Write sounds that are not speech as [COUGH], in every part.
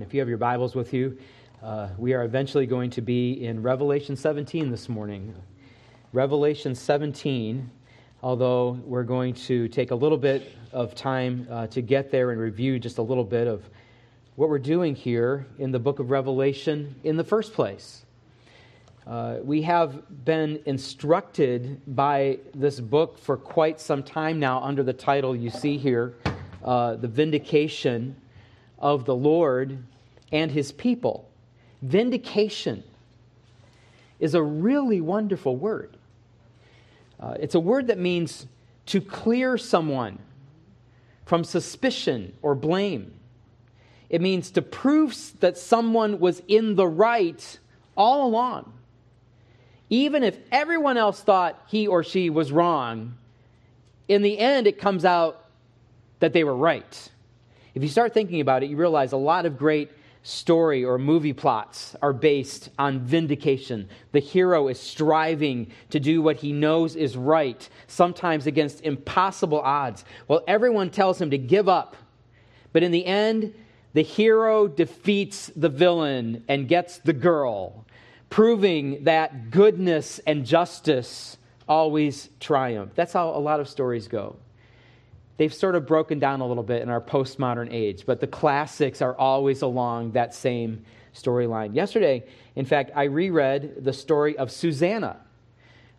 If you have your Bibles with you, uh, we are eventually going to be in Revelation 17 this morning. Revelation 17, although we're going to take a little bit of time uh, to get there and review just a little bit of what we're doing here in the book of Revelation in the first place. Uh, we have been instructed by this book for quite some time now under the title you see here, uh, The Vindication of the Lord and his people. Vindication is a really wonderful word. Uh, it's a word that means to clear someone from suspicion or blame. It means to prove that someone was in the right all along. Even if everyone else thought he or she was wrong, in the end, it comes out that they were right. If you start thinking about it, you realize a lot of great story or movie plots are based on vindication. The hero is striving to do what he knows is right, sometimes against impossible odds. Well, everyone tells him to give up. But in the end, the hero defeats the villain and gets the girl, proving that goodness and justice always triumph. That's how a lot of stories go they've sort of broken down a little bit in our postmodern age, but the classics are always along that same storyline. Yesterday, in fact, I reread the story of Susanna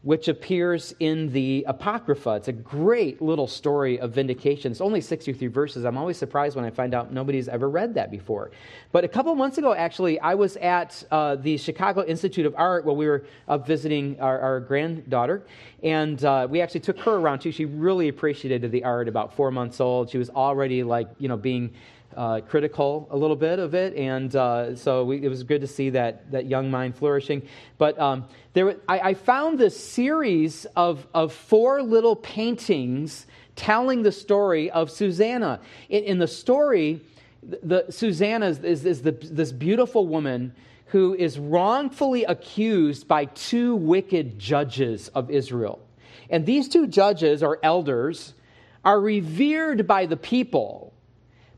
which appears in the Apocrypha. It's a great little story of vindication. It's only 63 verses. I'm always surprised when I find out nobody's ever read that before. But a couple months ago, actually, I was at uh, the Chicago Institute of Art while we were up visiting our, our granddaughter. And uh, we actually took her around too. She really appreciated the art, about four months old. She was already like, you know, being uh, critical a little bit of it, and uh, so we, it was good to see that, that young mind flourishing. But um, there, I, I, found this series of, of four little paintings telling the story of Susanna. In, in the story, the, Susanna is, is, is the, this beautiful woman who is wrongfully accused by two wicked judges of Israel. And these two judges, or elders, are revered by the people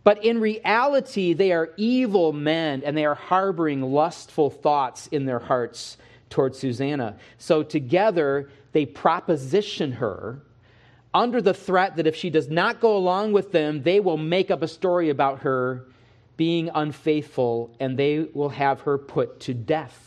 but in reality, they are evil men and they are harboring lustful thoughts in their hearts towards Susanna. So together, they proposition her under the threat that if she does not go along with them, they will make up a story about her being unfaithful and they will have her put to death.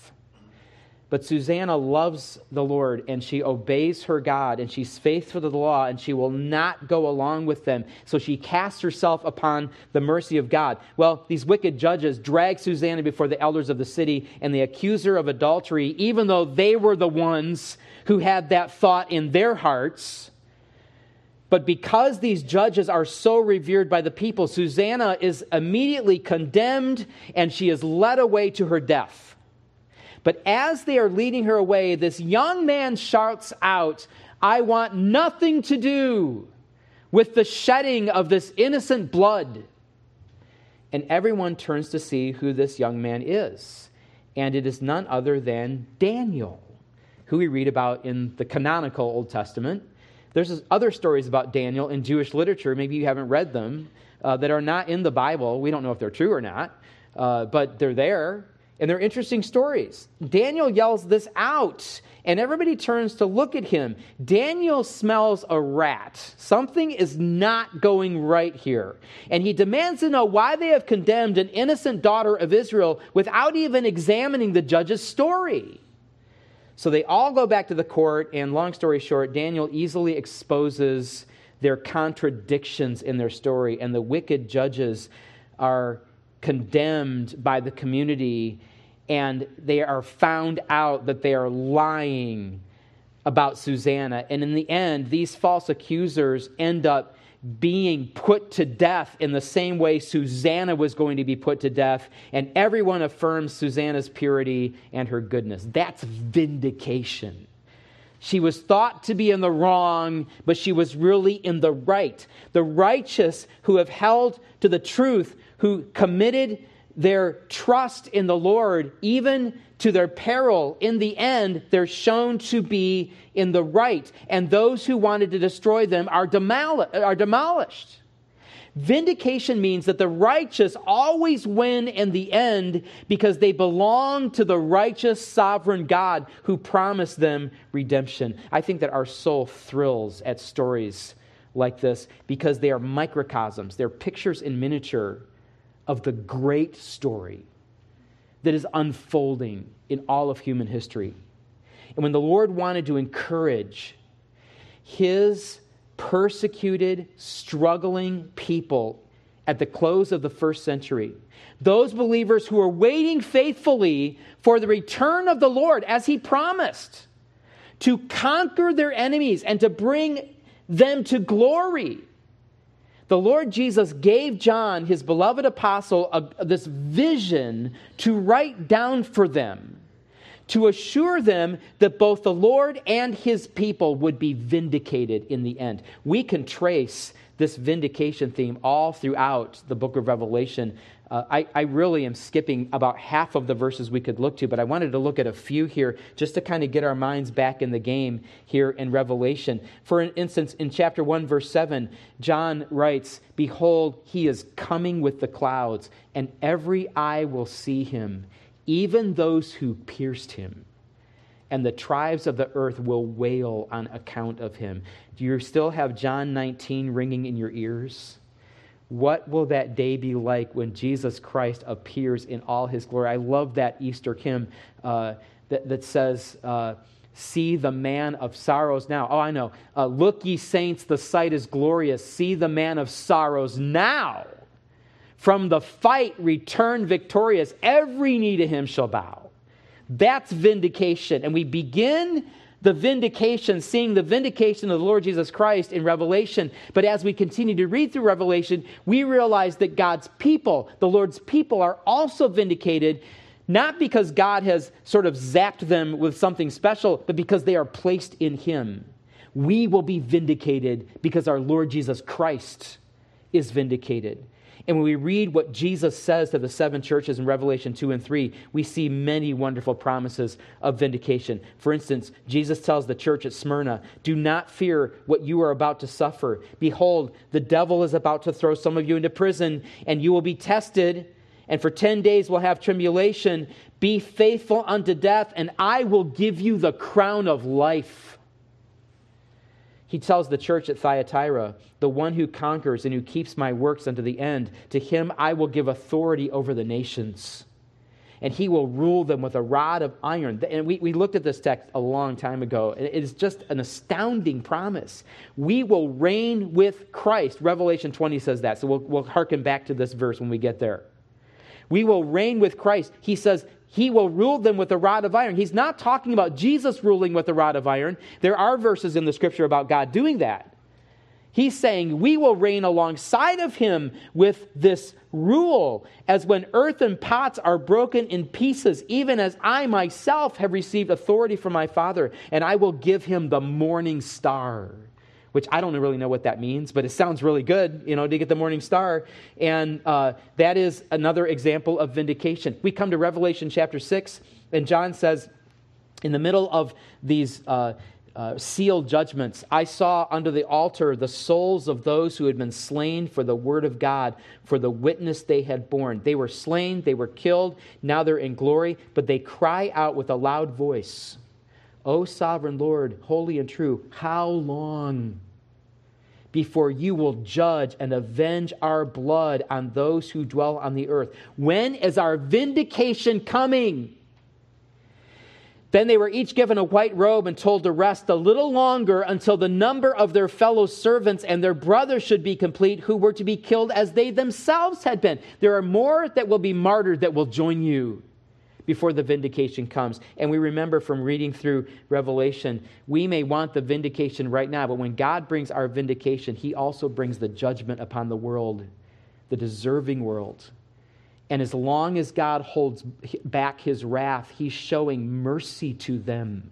But Susanna loves the Lord and she obeys her God and she's faithful to the law and she will not go along with them. So she casts herself upon the mercy of God. Well, these wicked judges drag Susanna before the elders of the city and they accuse her of adultery, even though they were the ones who had that thought in their hearts. But because these judges are so revered by the people, Susanna is immediately condemned and she is led away to her death. But as they are leading her away, this young man shouts out, I want nothing to do with the shedding of this innocent blood. And everyone turns to see who this young man is. And it is none other than Daniel, who we read about in the canonical Old Testament. There's other stories about Daniel in Jewish literature, maybe you haven't read them, uh, that are not in the Bible. We don't know if they're true or not, uh, but they're there and they're interesting stories. Daniel yells this out, and everybody turns to look at him. Daniel smells a rat. Something is not going right here. And he demands to know why they have condemned an innocent daughter of Israel without even examining the judge's story. So they all go back to the court, and long story short, Daniel easily exposes their contradictions in their story, and the wicked judges are condemned by the community and they are found out that they are lying about Susanna. And in the end, these false accusers end up being put to death in the same way Susanna was going to be put to death, and everyone affirms Susanna's purity and her goodness. That's vindication. She was thought to be in the wrong, but she was really in the right. The righteous who have held to the truth, who committed their trust in the Lord, even to their peril, in the end, they're shown to be in the right. And those who wanted to destroy them are, demol- are demolished. Vindication means that the righteous always win in the end because they belong to the righteous sovereign God who promised them redemption. I think that our soul thrills at stories like this because they are microcosms, they're pictures in miniature of the great story that is unfolding in all of human history. And when the Lord wanted to encourage his persecuted, struggling people at the close of the first century. Those believers who were waiting faithfully for the return of the Lord as he promised to conquer their enemies and to bring them to glory. The Lord Jesus gave John, his beloved apostle, a, this vision to write down for them to assure them that both the Lord and his people would be vindicated in the end. We can trace this vindication theme all throughout the book of Revelation. Uh, I, I, really am skipping about half of the verses we could look to, but I wanted to look at a few here just to kind of get our minds back in the game here in Revelation. For instance, in chapter 1, verse 7, John writes, Behold, he is coming with the clouds, and every eye will see him even those who pierced him. And the tribes of the earth will wail on account of him. Do you still have John 19 ringing in your ears? What will that day be like when Jesus Christ appears in all his glory? I love that Easter hymn uh, that, that says, uh, See the man of sorrows now. Oh, I know. Uh, Look, ye saints, the sight is glorious. See the man of sorrows now. From the fight, return victorious. Every knee to him shall bow. That's vindication. And we begin the vindication, seeing the vindication of the Lord Jesus Christ in Revelation. But as we continue to read through Revelation, we realize that God's people, the Lord's people, are also vindicated, not because God has sort of zapped them with something special, but because they are placed in Him. We will be vindicated because our Lord Jesus Christ is vindicated. And when we read what Jesus says to the seven churches in Revelation 2 and 3, we see many wonderful promises of vindication. For instance, Jesus tells the church at Smyrna, Do not fear what you are about to suffer. Behold, the devil is about to throw some of you into prison, and you will be tested, and for 10 days we'll have tribulation. Be faithful unto death, and I will give you the crown of life. He tells the church at Thyatira, The one who conquers and who keeps my works unto the end, to him I will give authority over the nations. And he will rule them with a rod of iron. And we, we looked at this text a long time ago. It is just an astounding promise. We will reign with Christ. Revelation 20 says that. So we'll, we'll hearken back to this verse when we get there. We will reign with Christ. He says, he will rule them with a rod of iron. He's not talking about Jesus ruling with a rod of iron. There are verses in the scripture about God doing that. He's saying we will reign alongside of him with this rule, as when earthen pots are broken in pieces, even as I myself have received authority from my Father, and I will give him the morning star which I don't really know what that means, but it sounds really good, you know, to get the morning star. And uh, that is another example of vindication. We come to Revelation chapter 6, and John says, in the middle of these uh, uh, sealed judgments, I saw under the altar the souls of those who had been slain for the word of God, for the witness they had borne. They were slain, they were killed, now they're in glory, but they cry out with a loud voice. O sovereign Lord, holy and true, how long before you will judge and avenge our blood on those who dwell on the earth? When is our vindication coming? Then they were each given a white robe and told to rest a little longer until the number of their fellow servants and their brothers should be complete, who were to be killed as they themselves had been. There are more that will be martyred that will join you before the vindication comes. And we remember from reading through Revelation, we may want the vindication right now, but when God brings our vindication, He also brings the judgment upon the world, the deserving world. And as long as God holds back His wrath, He's showing mercy to them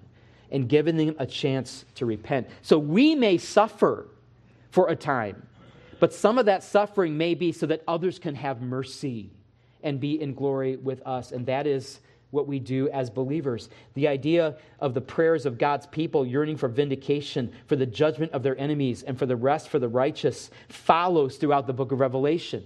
and giving them a chance to repent. So we may suffer for a time, but some of that suffering may be so that others can have mercy and be in glory with us. And that is what we do as believers. The idea of the prayers of God's people yearning for vindication, for the judgment of their enemies, and for the rest for the righteous follows throughout the book of Revelation.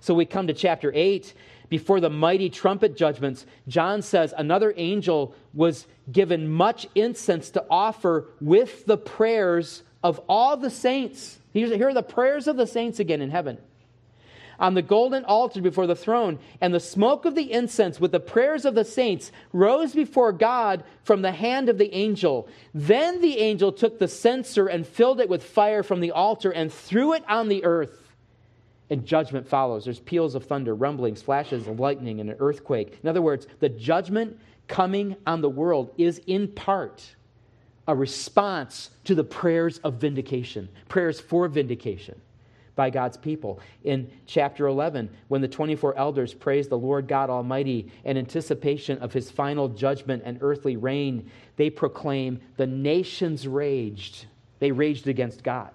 So we come to chapter 8. Before the mighty trumpet judgments, John says another angel was given much incense to offer with the prayers of all the saints. Here are the prayers of the saints again in heaven on the golden altar before the throne, and the smoke of the incense with the prayers of the saints rose before God from the hand of the angel. Then the angel took the censer and filled it with fire from the altar and threw it on the earth. And judgment follows. There's peals of thunder, rumblings, flashes of lightning, and an earthquake. In other words, the judgment coming on the world is in part a response to the prayers of vindication, prayers for vindication by God's people. In chapter 11, when the 24 elders praise the Lord God Almighty in anticipation of his final judgment and earthly reign, they proclaim, The nations raged. They raged against God.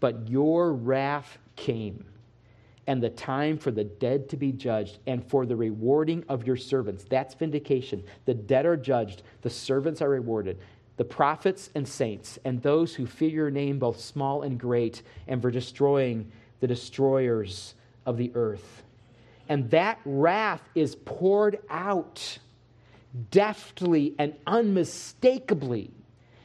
But your wrath came, and the time for the dead to be judged, and for the rewarding of your servants. That's vindication. The dead are judged, the servants are rewarded the prophets and saints, and those who fear your name, both small and great, and for destroying the destroyers of the earth. And that wrath is poured out deftly and unmistakably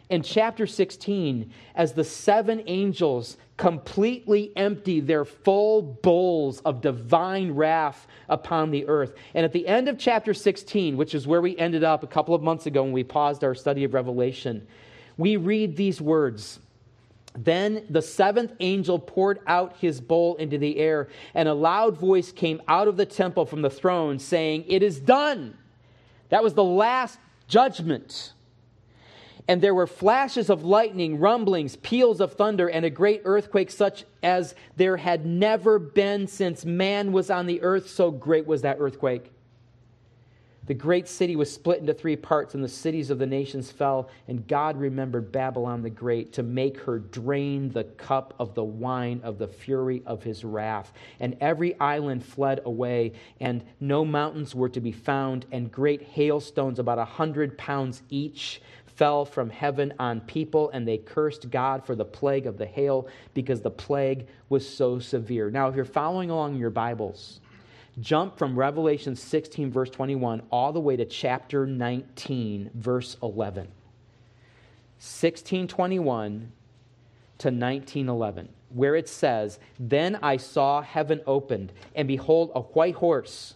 in chapter 16 as the seven angels completely empty their full bowls of divine wrath upon the earth. And at the end of chapter 16, which is where we ended up a couple of months ago when we paused our study of Revelation, we read these words. Then the seventh angel poured out his bowl into the air, and a loud voice came out of the temple from the throne saying, It is done. That was the last judgment. And there were flashes of lightning, rumblings, peals of thunder, and a great earthquake, such as there had never been since man was on the earth. So great was that earthquake. The great city was split into three parts, and the cities of the nations fell. And God remembered Babylon the Great to make her drain the cup of the wine of the fury of his wrath. And every island fled away, and no mountains were to be found, and great hailstones, about a hundred pounds each, fell from heaven on people, and they cursed God for the plague of the hail because the plague was so severe. Now, if you're following along in your Bibles, jump from Revelation 16, verse 21, all the way to chapter 19, verse 11. 1621 to 1911, where it says, Then I saw heaven opened, and behold, a white horse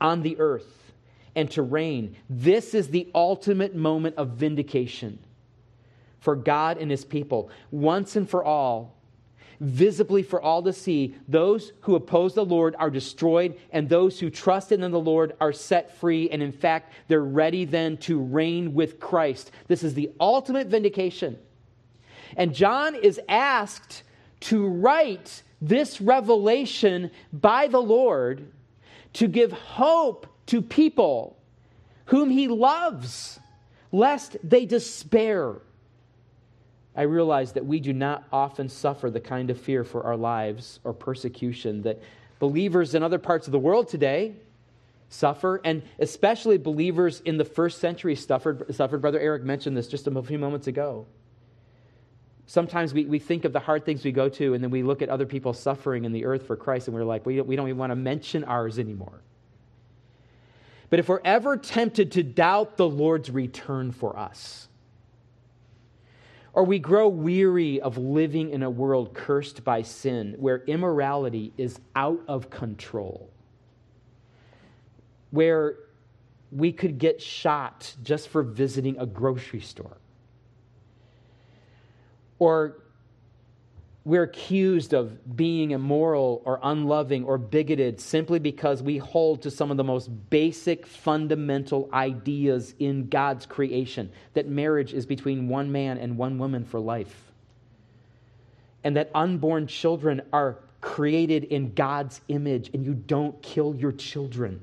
on the earth and to reign. This is the ultimate moment of vindication for God and his people. Once and for all, visibly for all to see, those who oppose the Lord are destroyed, and those who trust in the Lord are set free. And in fact, they're ready then to reign with Christ. This is the ultimate vindication. And John is asked to write this revelation by the Lord to give hope to people whom he loves, lest they despair. I realize that we do not often suffer the kind of fear for our lives or persecution that believers in other parts of the world today suffer, and especially believers in the first century suffered. suffered. Brother Eric mentioned this just a few moments ago. Sometimes we, we think of the hard things we go to, and then we look at other people suffering in the earth for Christ, and we're like, we, we don't even want to mention ours anymore. But if we're ever tempted to doubt the Lord's return for us, Or we grow weary of living in a world cursed by sin where immorality is out of control, where we could get shot just for visiting a grocery store. Or we're accused of being immoral or unloving or bigoted simply because we hold to some of the most basic fundamental ideas in God's creation that marriage is between one man and one woman for life, and that unborn children are created in God's image and you don't kill your children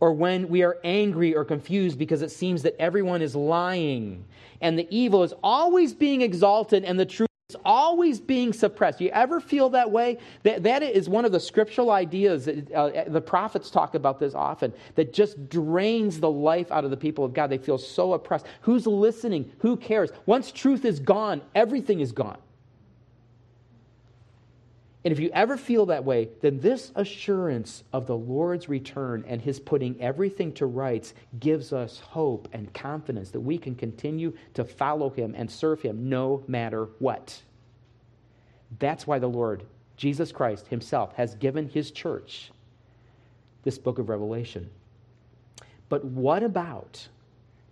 or when we are angry or confused because it seems that everyone is lying and the evil is always being exalted and the truth is always being suppressed. You ever feel that way? That, that is one of the scriptural ideas. That, uh, the prophets talk about this often that just drains the life out of the people of God. They feel so oppressed. Who's listening? Who cares? Once truth is gone, everything is gone. And if you ever feel that way, then this assurance of the Lord's return and his putting everything to rights gives us hope and confidence that we can continue to follow him and serve him no matter what. That's why the Lord, Jesus Christ himself, has given his church this book of Revelation. But what about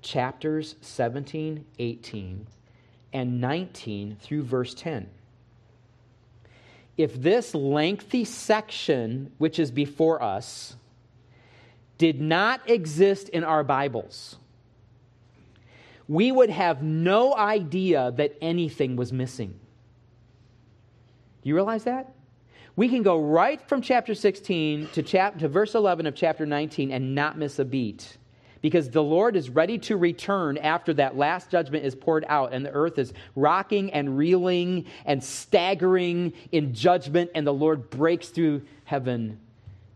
chapters 17, 18, and 19 through verse 10? If this lengthy section, which is before us, did not exist in our Bibles, we would have no idea that anything was missing. Do you realize that? We can go right from chapter 16 to, chap- to verse 11 of chapter 19 and not miss a beat because the Lord is ready to return after that last judgment is poured out and the earth is rocking and reeling and staggering in judgment, and the Lord breaks through heaven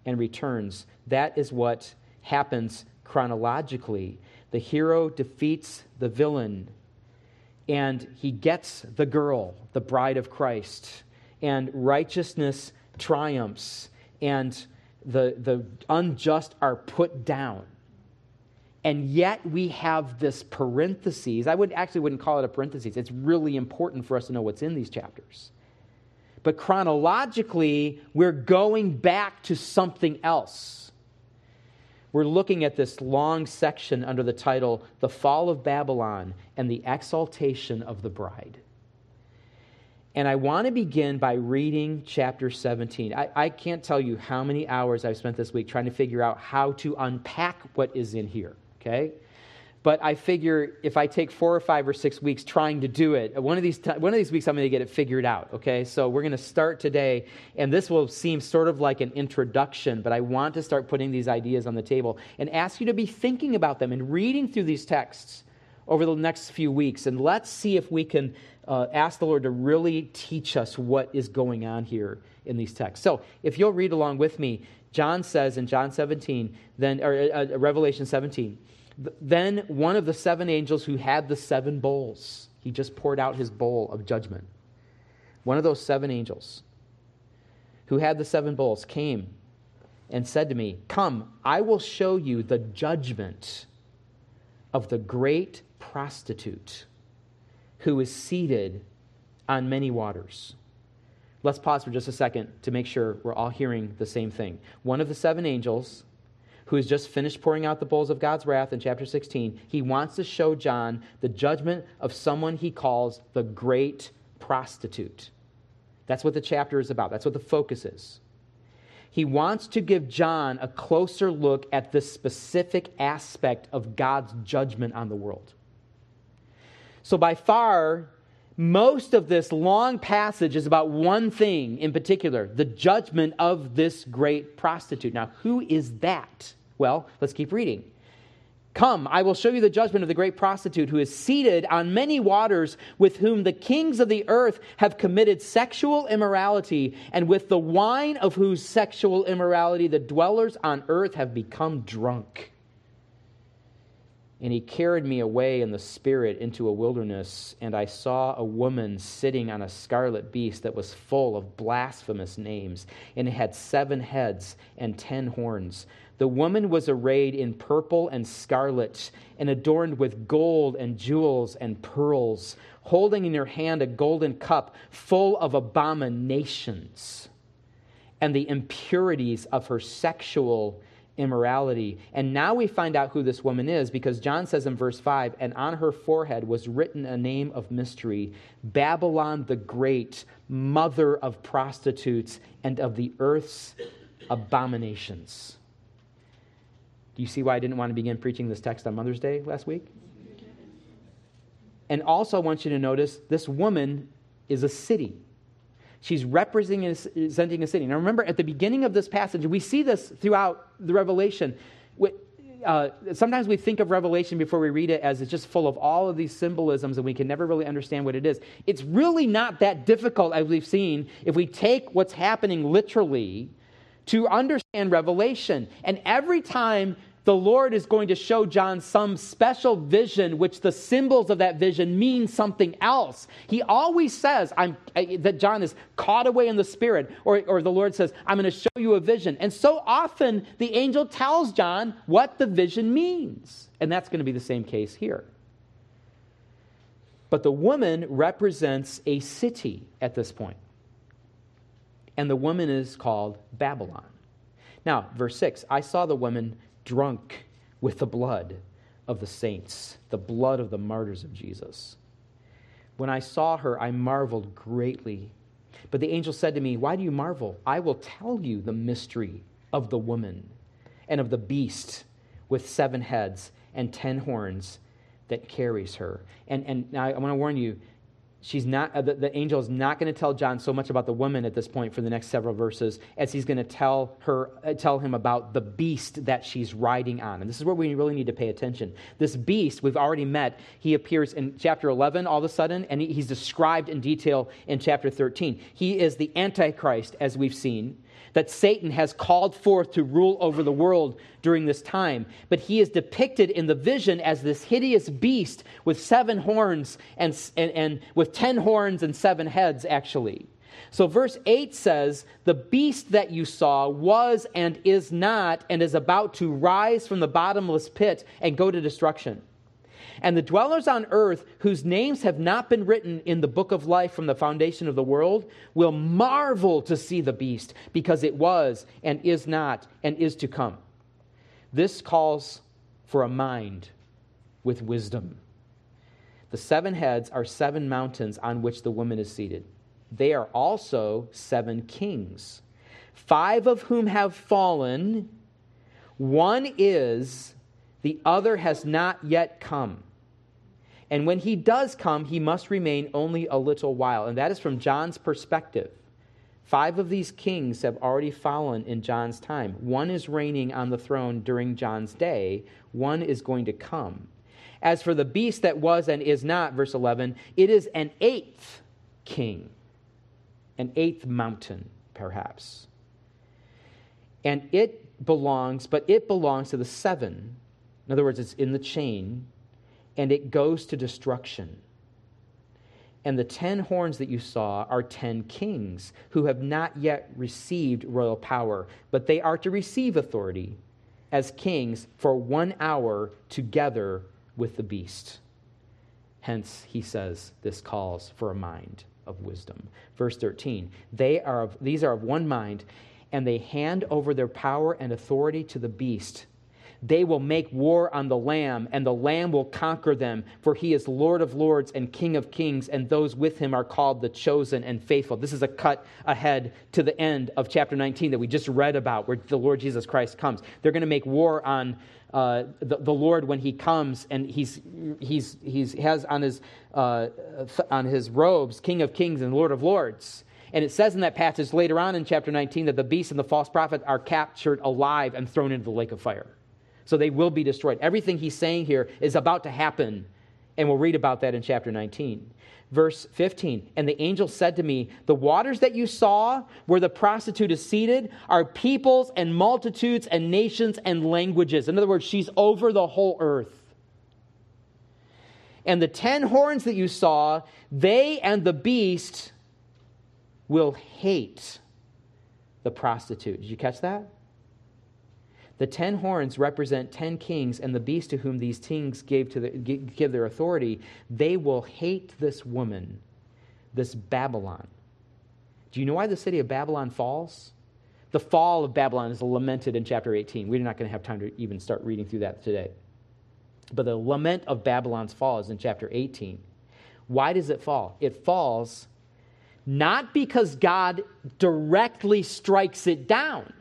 and returns. That is what happens chronologically. The hero defeats the villain, and he gets the girl, the bride of Christ, and righteousness triumphs, and the, the unjust are put down and yet we have this parentheses. I would actually wouldn't call it a parentheses. It's really important for us to know what's in these chapters. But chronologically, we're going back to something else. We're looking at this long section under the title The Fall of Babylon and the Exaltation of the Bride. And I want to begin by reading chapter 17. I, I, can't tell you how many hours I've spent this week trying to figure out how to unpack what is in here okay? But I figure if I take four or five or six weeks trying to do it, one of these, t- one of these weeks I'm going to get it figured out, okay? So we're going to start today, and this will seem sort of like an introduction, but I want to start putting these ideas on the table and ask you to be thinking about them and reading through these texts over the next few weeks. And let's see if we can uh, ask the Lord to really teach us what is going on here in these texts. So if you'll read along with me, John says in John 17, then, or uh, uh Revelation 17, then one of the seven angels who had the seven bowls, he just poured out his bowl of judgment. One of those seven angels who had the seven bowls came and said to me, Come, I will show you the judgment of the great prostitute who is seated on many waters. Let's pause for just a second to make sure we're all hearing the same thing. One of the seven angels who has just finished pouring out the bowls of God's wrath in chapter 16, he wants to show John the judgment of someone he calls the great prostitute. That's what the chapter is about, that's what the focus is. He wants to give John a closer look at this specific aspect of God's judgment on the world. So, by far, most of this long passage is about one thing in particular the judgment of this great prostitute. Now, who is that? Well, let's keep reading. Come, I will show you the judgment of the great prostitute who is seated on many waters, with whom the kings of the earth have committed sexual immorality, and with the wine of whose sexual immorality the dwellers on earth have become drunk. And he carried me away in the spirit into a wilderness, and I saw a woman sitting on a scarlet beast that was full of blasphemous names, and it had seven heads and ten horns. The woman was arrayed in purple and scarlet, and adorned with gold and jewels and pearls, holding in her hand a golden cup full of abominations and the impurities of her sexual immorality. And now we find out who this woman is because John says in verse 5 and on her forehead was written a name of mystery Babylon the Great, mother of prostitutes and of the earth's abominations. Do you see why I didn't want to begin preaching this text on Mother's Day last week? And also, I want you to notice this woman is a city. She's representing a city. Now, remember, at the beginning of this passage, we see this throughout the Revelation. Uh, sometimes we think of Revelation before we read it as it's just full of all of these symbolisms and we can never really understand what it is. It's really not that difficult, as we've seen, if we take what's happening literally to understand Revelation. And every time the Lord is going to show John some special vision, which the symbols of that vision mean something else. He always says I'm, that John is caught away in the Spirit, or, or the Lord says, I'm going to show you a vision. And so often the angel tells John what the vision means. And that's going to be the same case here. But the woman represents a city at this point. And the woman is called Babylon. Now, verse 6 I saw the woman drunk with the blood of the saints, the blood of the martyrs of Jesus. When I saw her, I marveled greatly. But the angel said to me, Why do you marvel? I will tell you the mystery of the woman and of the beast with seven heads and ten horns that carries her. And, and now I want to warn you she's not uh, the, the, angel is not going to tell john so much about the woman at this point for the next several verses as he's going to tell her uh, tell him about the beast that she's riding on. And this is where we really need to pay attention. This beast we've already met he appears in chapter 11 all of a sudden and he, he's described in detail in chapter 13 he is the antichrist as we've seen that Satan has called forth to rule over the world during this time. But he is depicted in the vision as this hideous beast with seven horns and, and, and with ten horns and seven heads, actually. So, verse 8 says, The beast that you saw was and is not, and is about to rise from the bottomless pit and go to destruction. And the dwellers on earth, whose names have not been written in the book of life from the foundation of the world, will marvel to see the beast, because it was and is not and is to come. This calls for a mind with wisdom. The seven heads are seven mountains on which the woman is seated. They are also seven kings, five of whom have fallen. One is the other has not yet come. And when he does come, he must remain only a little while. And that is from John's perspective. Five of these kings have already fallen in John's time. One is reigning on the throne during John's day, one is going to come. As for the beast that was and is not, verse 11, it is an eighth king, an eighth mountain, perhaps. And it belongs, but it belongs to the seven in other words, it's in the chain, and it goes to destruction. And the ten horns that you saw are ten kings who have not yet received royal power, but they are to receive authority as kings for one hour together with the beast. Hence, he says, this calls for a mind of wisdom. Verse 13 they are of, These are of one mind, and they hand over their power and authority to the beast they will make war on the Lamb, and the Lamb will conquer them, for he is Lord of lords and King of kings, and those with him are called the chosen and faithful. This is a cut ahead to the end of chapter 19 that we just read about, where the Lord Jesus Christ comes. They're going to make war on uh, the, the, Lord when he comes, and he's, he's, he's has on his, uh, on his robes King of kings and Lord of lords. And it says in that passage later on in chapter 19 that the beast and the false prophet are captured alive and thrown into the lake of fire. So they will be destroyed. Everything he's saying here is about to happen, and we'll read about that in chapter 19. Verse 15, and the angel said to me, The waters that you saw where the prostitute is seated are peoples and multitudes and nations and languages. In other words, she's over the whole earth. And the ten horns that you saw, they and the beast will hate the prostitute. Did you catch that? The ten horns represent ten kings, and the beast to whom these kings gave, to the, give their authority, they will hate this woman, this Babylon. Do you know why the city of Babylon falls? The fall of Babylon is lamented in chapter 18. We're not going to have time to even start reading through that today. But the lament of Babylon's fall is in chapter 18. Why does it fall? It falls not because God directly strikes it down.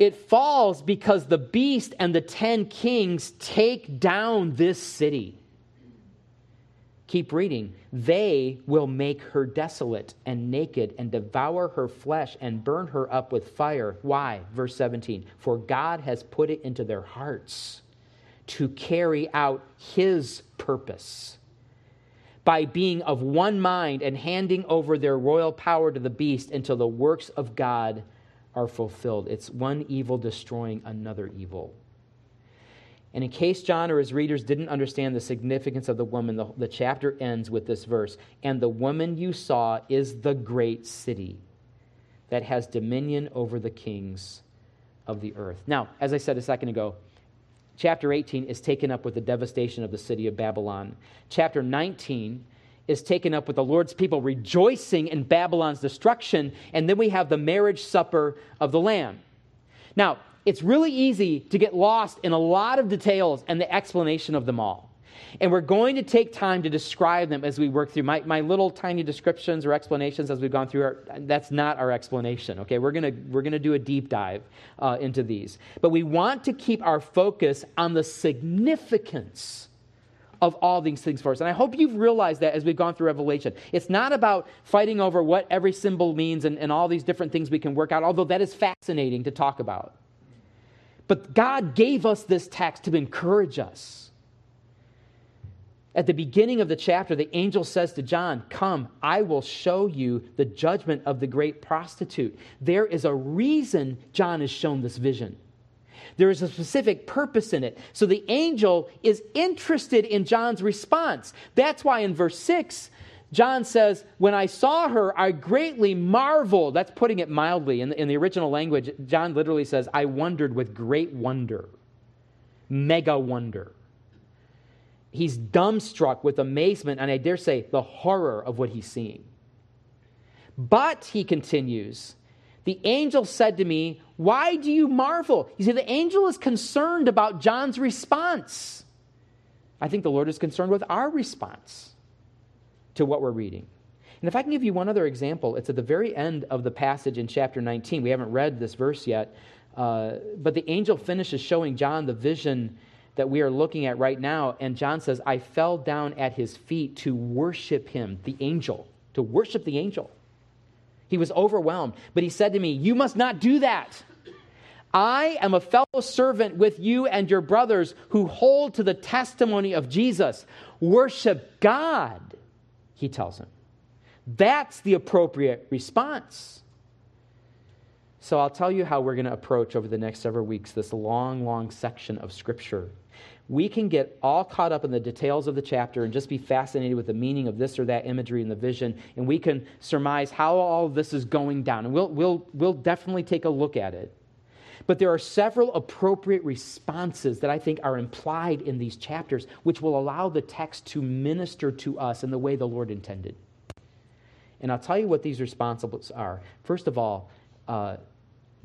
It falls because the beast and the ten kings take down this city. Keep reading. They will make her desolate and naked and devour her flesh and burn her up with fire. Why? Verse 17. For God has put it into their hearts to carry out his purpose by being of one mind and handing over their royal power to the beast until the works of God are fulfilled. It's one evil destroying another evil. And in case John or his readers didn't understand the significance of the woman, the, the chapter ends with this verse And the woman you saw is the great city that has dominion over the kings of the earth. Now, as I said a second ago, chapter 18 is taken up with the devastation of the city of Babylon. Chapter 19 is taken up with the Lord's people rejoicing in Babylon's destruction. And then we have the marriage supper of the Lamb. Now, it's really easy to get lost in a lot of details and the explanation of them all. And we're going to take time to describe them as we work through. My, my little tiny descriptions or explanations as we've gone through, are, that's not our explanation, okay? We're going we're gonna do a deep dive uh, into these. But we want to keep our focus on the significance of all these things for us. And I hope you've realized that as we've gone through Revelation. It's not about fighting over what every symbol means and, and all these different things we can work out, although that is fascinating to talk about. But God gave us this text to encourage us. At the beginning of the chapter, the angel says to John, Come, I will show you the judgment of the great prostitute. There is a reason John is shown this vision. There is a specific purpose in it. So the angel is interested in John's response. That's why in verse 6, John says, When I saw her, I greatly marveled. That's putting it mildly. In the, in the original language, John literally says, I wondered with great wonder, mega wonder. He's dumbstruck with amazement, and I dare say, the horror of what he's seeing. But, he continues, the angel said to me, Why do you marvel? You see, the angel is concerned about John's response. I think the Lord is concerned with our response to what we're reading. And if I can give you one other example, it's at the very end of the passage in chapter 19. We haven't read this verse yet, uh, but the angel finishes showing John the vision that we are looking at right now. And John says, I fell down at his feet to worship him, the angel, to worship the angel. He was overwhelmed. But he said to me, You must not do that. I am a fellow servant with you and your brothers who hold to the testimony of Jesus. Worship God he tells him. That's the appropriate response. So I'll tell you how we're going to approach over the next several weeks this long, long section of Scripture. We can get all caught up in the details of the chapter and just be fascinated with the meaning of this or that imagery in the vision, and we can surmise how all this is going down. And we'll, we'll, we'll definitely take a look at it. But there are several appropriate responses that I think are implied in these chapters, which will allow the text to minister to us in the way the Lord intended. And I'll tell you what these responsibles are. First of all, uh,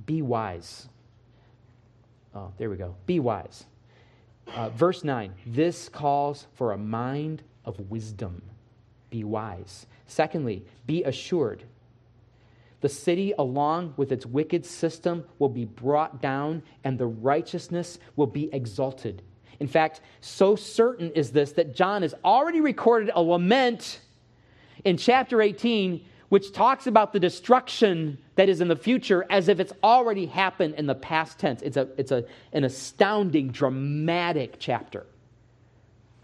be wise. Oh, there we go. Be wise. Uh, verse 9 this calls for a mind of wisdom. Be wise. Secondly, be assured. The city, along with its wicked system, will be brought down, and the righteousness will be exalted. In fact, so certain is this that John has already recorded a lament in chapter 18, which talks about the destruction that is in the future as if it's already happened in the past tense. It's, a, it's a, an astounding, dramatic chapter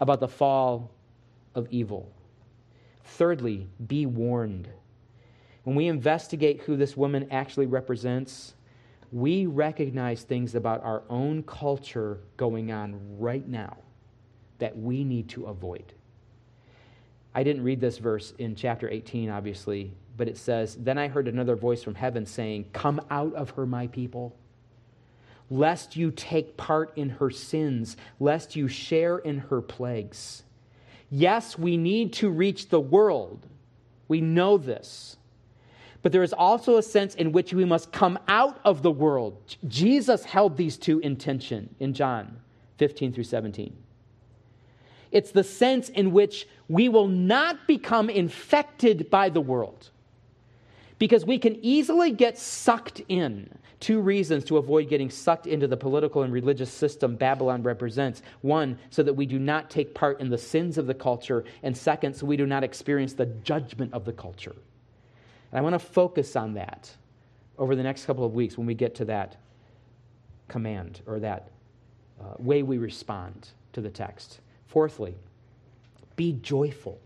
about the fall of evil. Thirdly, be warned when we investigate who this woman actually represents, we recognize things about our own culture going on right now that we need to avoid. I didn't read this verse in chapter 18, obviously, but it says, Then I heard another voice from heaven saying, Come out of her, my people. lest you take part in her sins, lest you share in her plagues. Yes, we need to reach the world. We know this. But there is also a sense in which we must come out of the world. Jesus held these two in tension in John 15 through 17. It's the sense in which we will not become infected by the world because we can easily get sucked in. Two reasons to avoid getting sucked into the political and religious system Babylon represents. One, so that we do not take part in the sins of the culture, and second, so we do not experience the judgment of the culture. And I want to focus on that over the next couple of weeks when we get to that command or that uh, way we respond to the text. Fourthly, be joyful.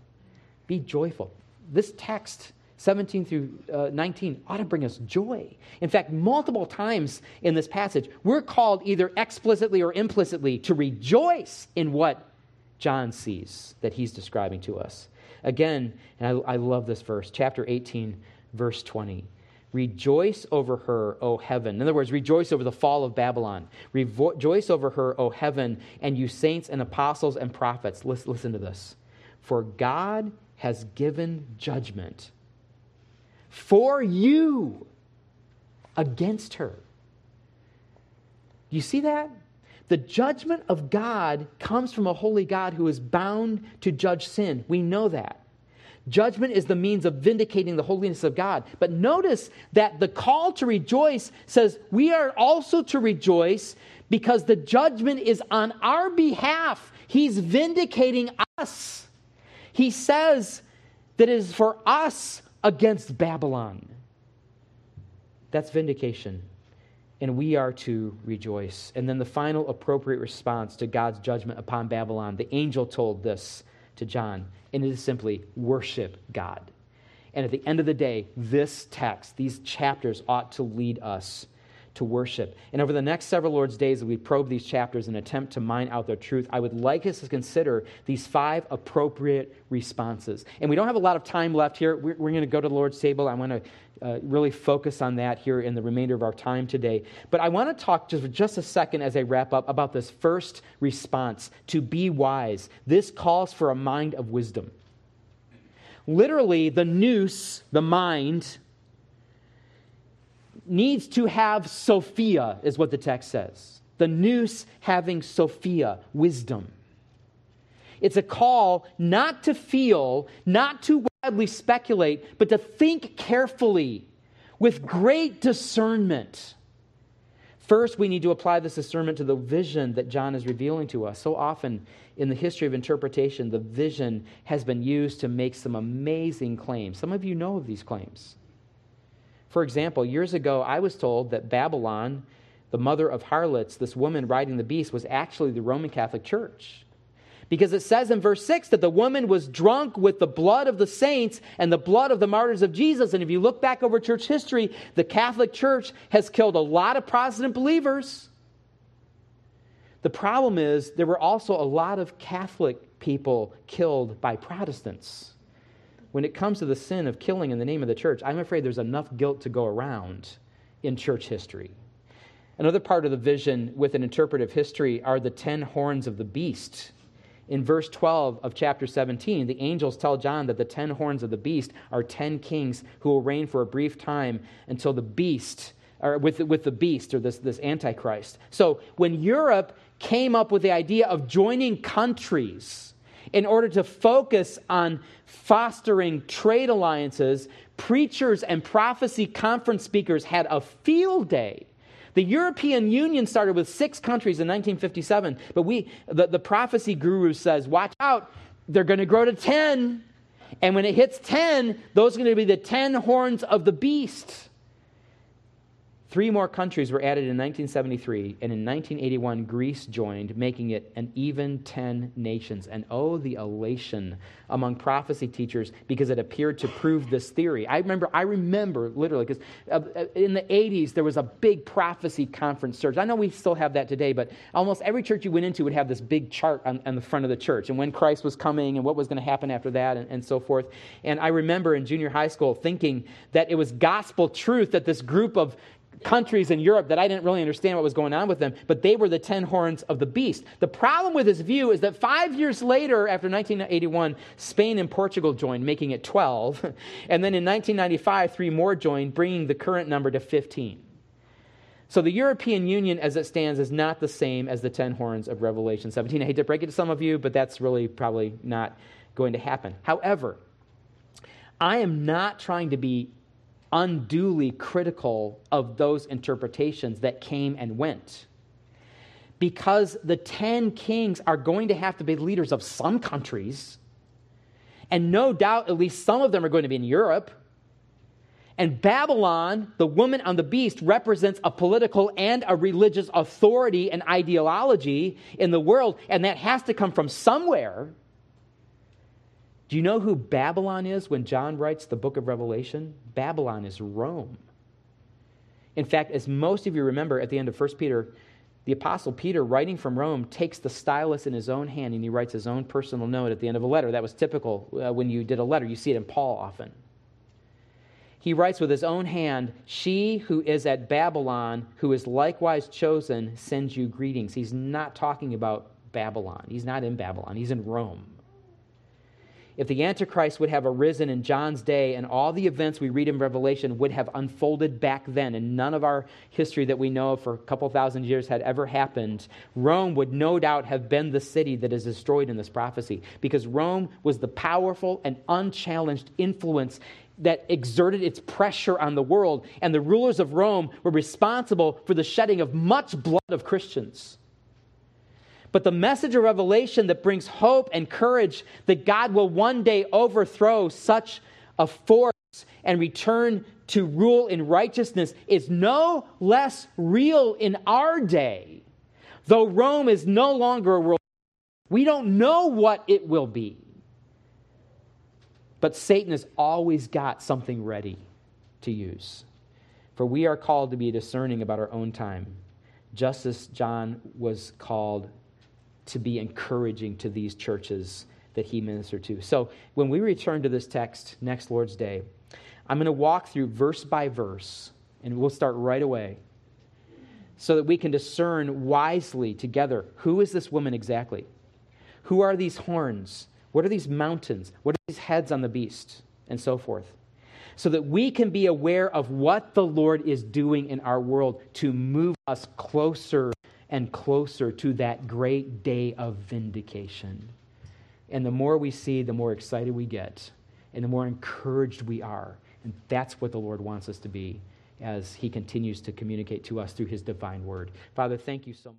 Be joyful. This text, 17 through uh, 19, ought to bring us joy. In fact, multiple times in this passage, we're called either explicitly or implicitly to rejoice in what John sees that he's describing to us. Again, and I, I love this verse, chapter 18, verse 20. Rejoice over her, O heaven. In other words, rejoice over the fall of Babylon. Rejoice over her, O heaven, and you saints and apostles and prophets. Listen, listen to this. For God has given judgment for you against her. You see that? The judgment of God comes from a holy God who is bound to judge sin. We know that. Judgment is the means of vindicating the holiness of God. But notice that the call to rejoice says we are also to rejoice because the judgment is on our behalf. He's vindicating us. He says that it is for us against Babylon. That's vindication. And we are to rejoice. And then the final appropriate response to God's judgment upon Babylon, the angel told this to John, and it is simply worship God. And at the end of the day, this text, these chapters ought to lead us to worship. And over the next several Lord's days, as we probe these chapters and attempt to mine out their truth, I would like us to consider these five appropriate responses. And we don't have a lot of time left here. We're, we're going to go to the Lord's table. I want to uh, really focus on that here in the remainder of our time today. But I want to talk just for just a second as I wrap up about this first response to be wise. This calls for a mind of wisdom. Literally, the nous, the mind, needs to have Sophia, is what the text says. The nous having Sophia, wisdom. It's a call not to feel, not to wildly speculate, but to think carefully with great discernment. First, we need to apply this discernment to the vision that John is revealing to us. So often in the history of interpretation, the vision has been used to make some amazing claims. Some of you know of these claims. For example, years ago, I was told that Babylon, the mother of harlots, this woman riding the beast, was actually the Roman Catholic Church. Because it says in verse 6 that the woman was drunk with the blood of the saints and the blood of the martyrs of Jesus. And if you look back over church history, the Catholic Church has killed a lot of Protestant believers. The problem is there were also a lot of Catholic people killed by Protestants when it comes to the sin of killing in the name of the church, I'm afraid there's enough guilt to go around in church history. Another part of the vision with an interpretive history are the ten horns of the beast. In verse 12 of chapter 17, the angels tell John that the ten horns of the beast are ten kings who will reign for a brief time until the beast, or with, with the beast, or this, this antichrist. So when Europe came up with the idea of joining countries, in order to focus on fostering trade alliances, preachers and prophecy conference speakers had a field day. The European Union started with six countries in 1957, but we, the, the prophecy guru says, watch out, they're going to grow to 10. And when it hits 10, those are going to be the 10 horns of the beast. Three more countries were added in 1973, and in 1981, Greece joined, making it an even 10 nations. And oh, the elation among prophecy teachers because it appeared to prove this theory. I remember, I remember literally, because uh, uh, in the 80s, there was a big prophecy conference church. I know we still have that today, but almost every church you went into would have this big chart on, on the front of the church and when Christ was coming and what was going to happen after that and, and so forth. And I remember in junior high school thinking that it was gospel truth that this group of countries in Europe that I didn't really understand what was going on with them, but they were the ten horns of the beast. The problem with this view is that five years later, after 1981, Spain and Portugal joined, making it 12. [LAUGHS] And then in 1995, three more joined, bringing the current number to 15. So the European Union, as it stands, is not the same as the ten horns of Revelation 17. I hate to break it to some of you, but that's really probably not going to happen. However, I am not trying to be unduly critical of those interpretations that came and went. Because the 10 kings are going to have to be leaders of some countries. And no doubt, at least some of them are going to be in Europe. And Babylon, the woman on the beast, represents a political and a religious authority and ideology in the world. And that has to come from somewhere. Do you know who Babylon is when John writes the book of Revelation? Babylon is Rome. In fact, as most of you remember at the end of 1 Peter, the Apostle Peter, writing from Rome, takes the stylus in his own hand and he writes his own personal note at the end of a letter. That was typical uh, when you did a letter. You see it in Paul often. He writes with his own hand, She who is at Babylon, who is likewise chosen, sends you greetings. He's not talking about Babylon. He's not in Babylon, he's in Rome if the Antichrist would have arisen in John's day and all the events we read in Revelation would have unfolded back then, and none of our history that we know of for a couple thousand years had ever happened, Rome would no doubt have been the city that is destroyed in this prophecy because Rome was the powerful and unchallenged influence that exerted its pressure on the world, and the rulers of Rome were responsible for the shedding of much blood of Christians. But the message of Revelation that brings hope and courage that God will one day overthrow such a force and return to rule in righteousness is no less real in our day. Though Rome is no longer a world, we don't know what it will be. But Satan has always got something ready to use. For we are called to be discerning about our own time, just as John was called to be encouraging to these churches that he ministered to. So when we return to this text next Lord's Day, I'm going to walk through verse by verse, and we'll start right away so that we can discern wisely together who is this woman exactly? Who are these horns? What are these mountains? What are these heads on the beast? And so forth. So that we can be aware of what the Lord is doing in our world to move us closer and closer to that great day of vindication. And the more we see, the more excited we get, and the more encouraged we are. And that's what the Lord wants us to be as He continues to communicate to us through His divine word. Father, thank you so much.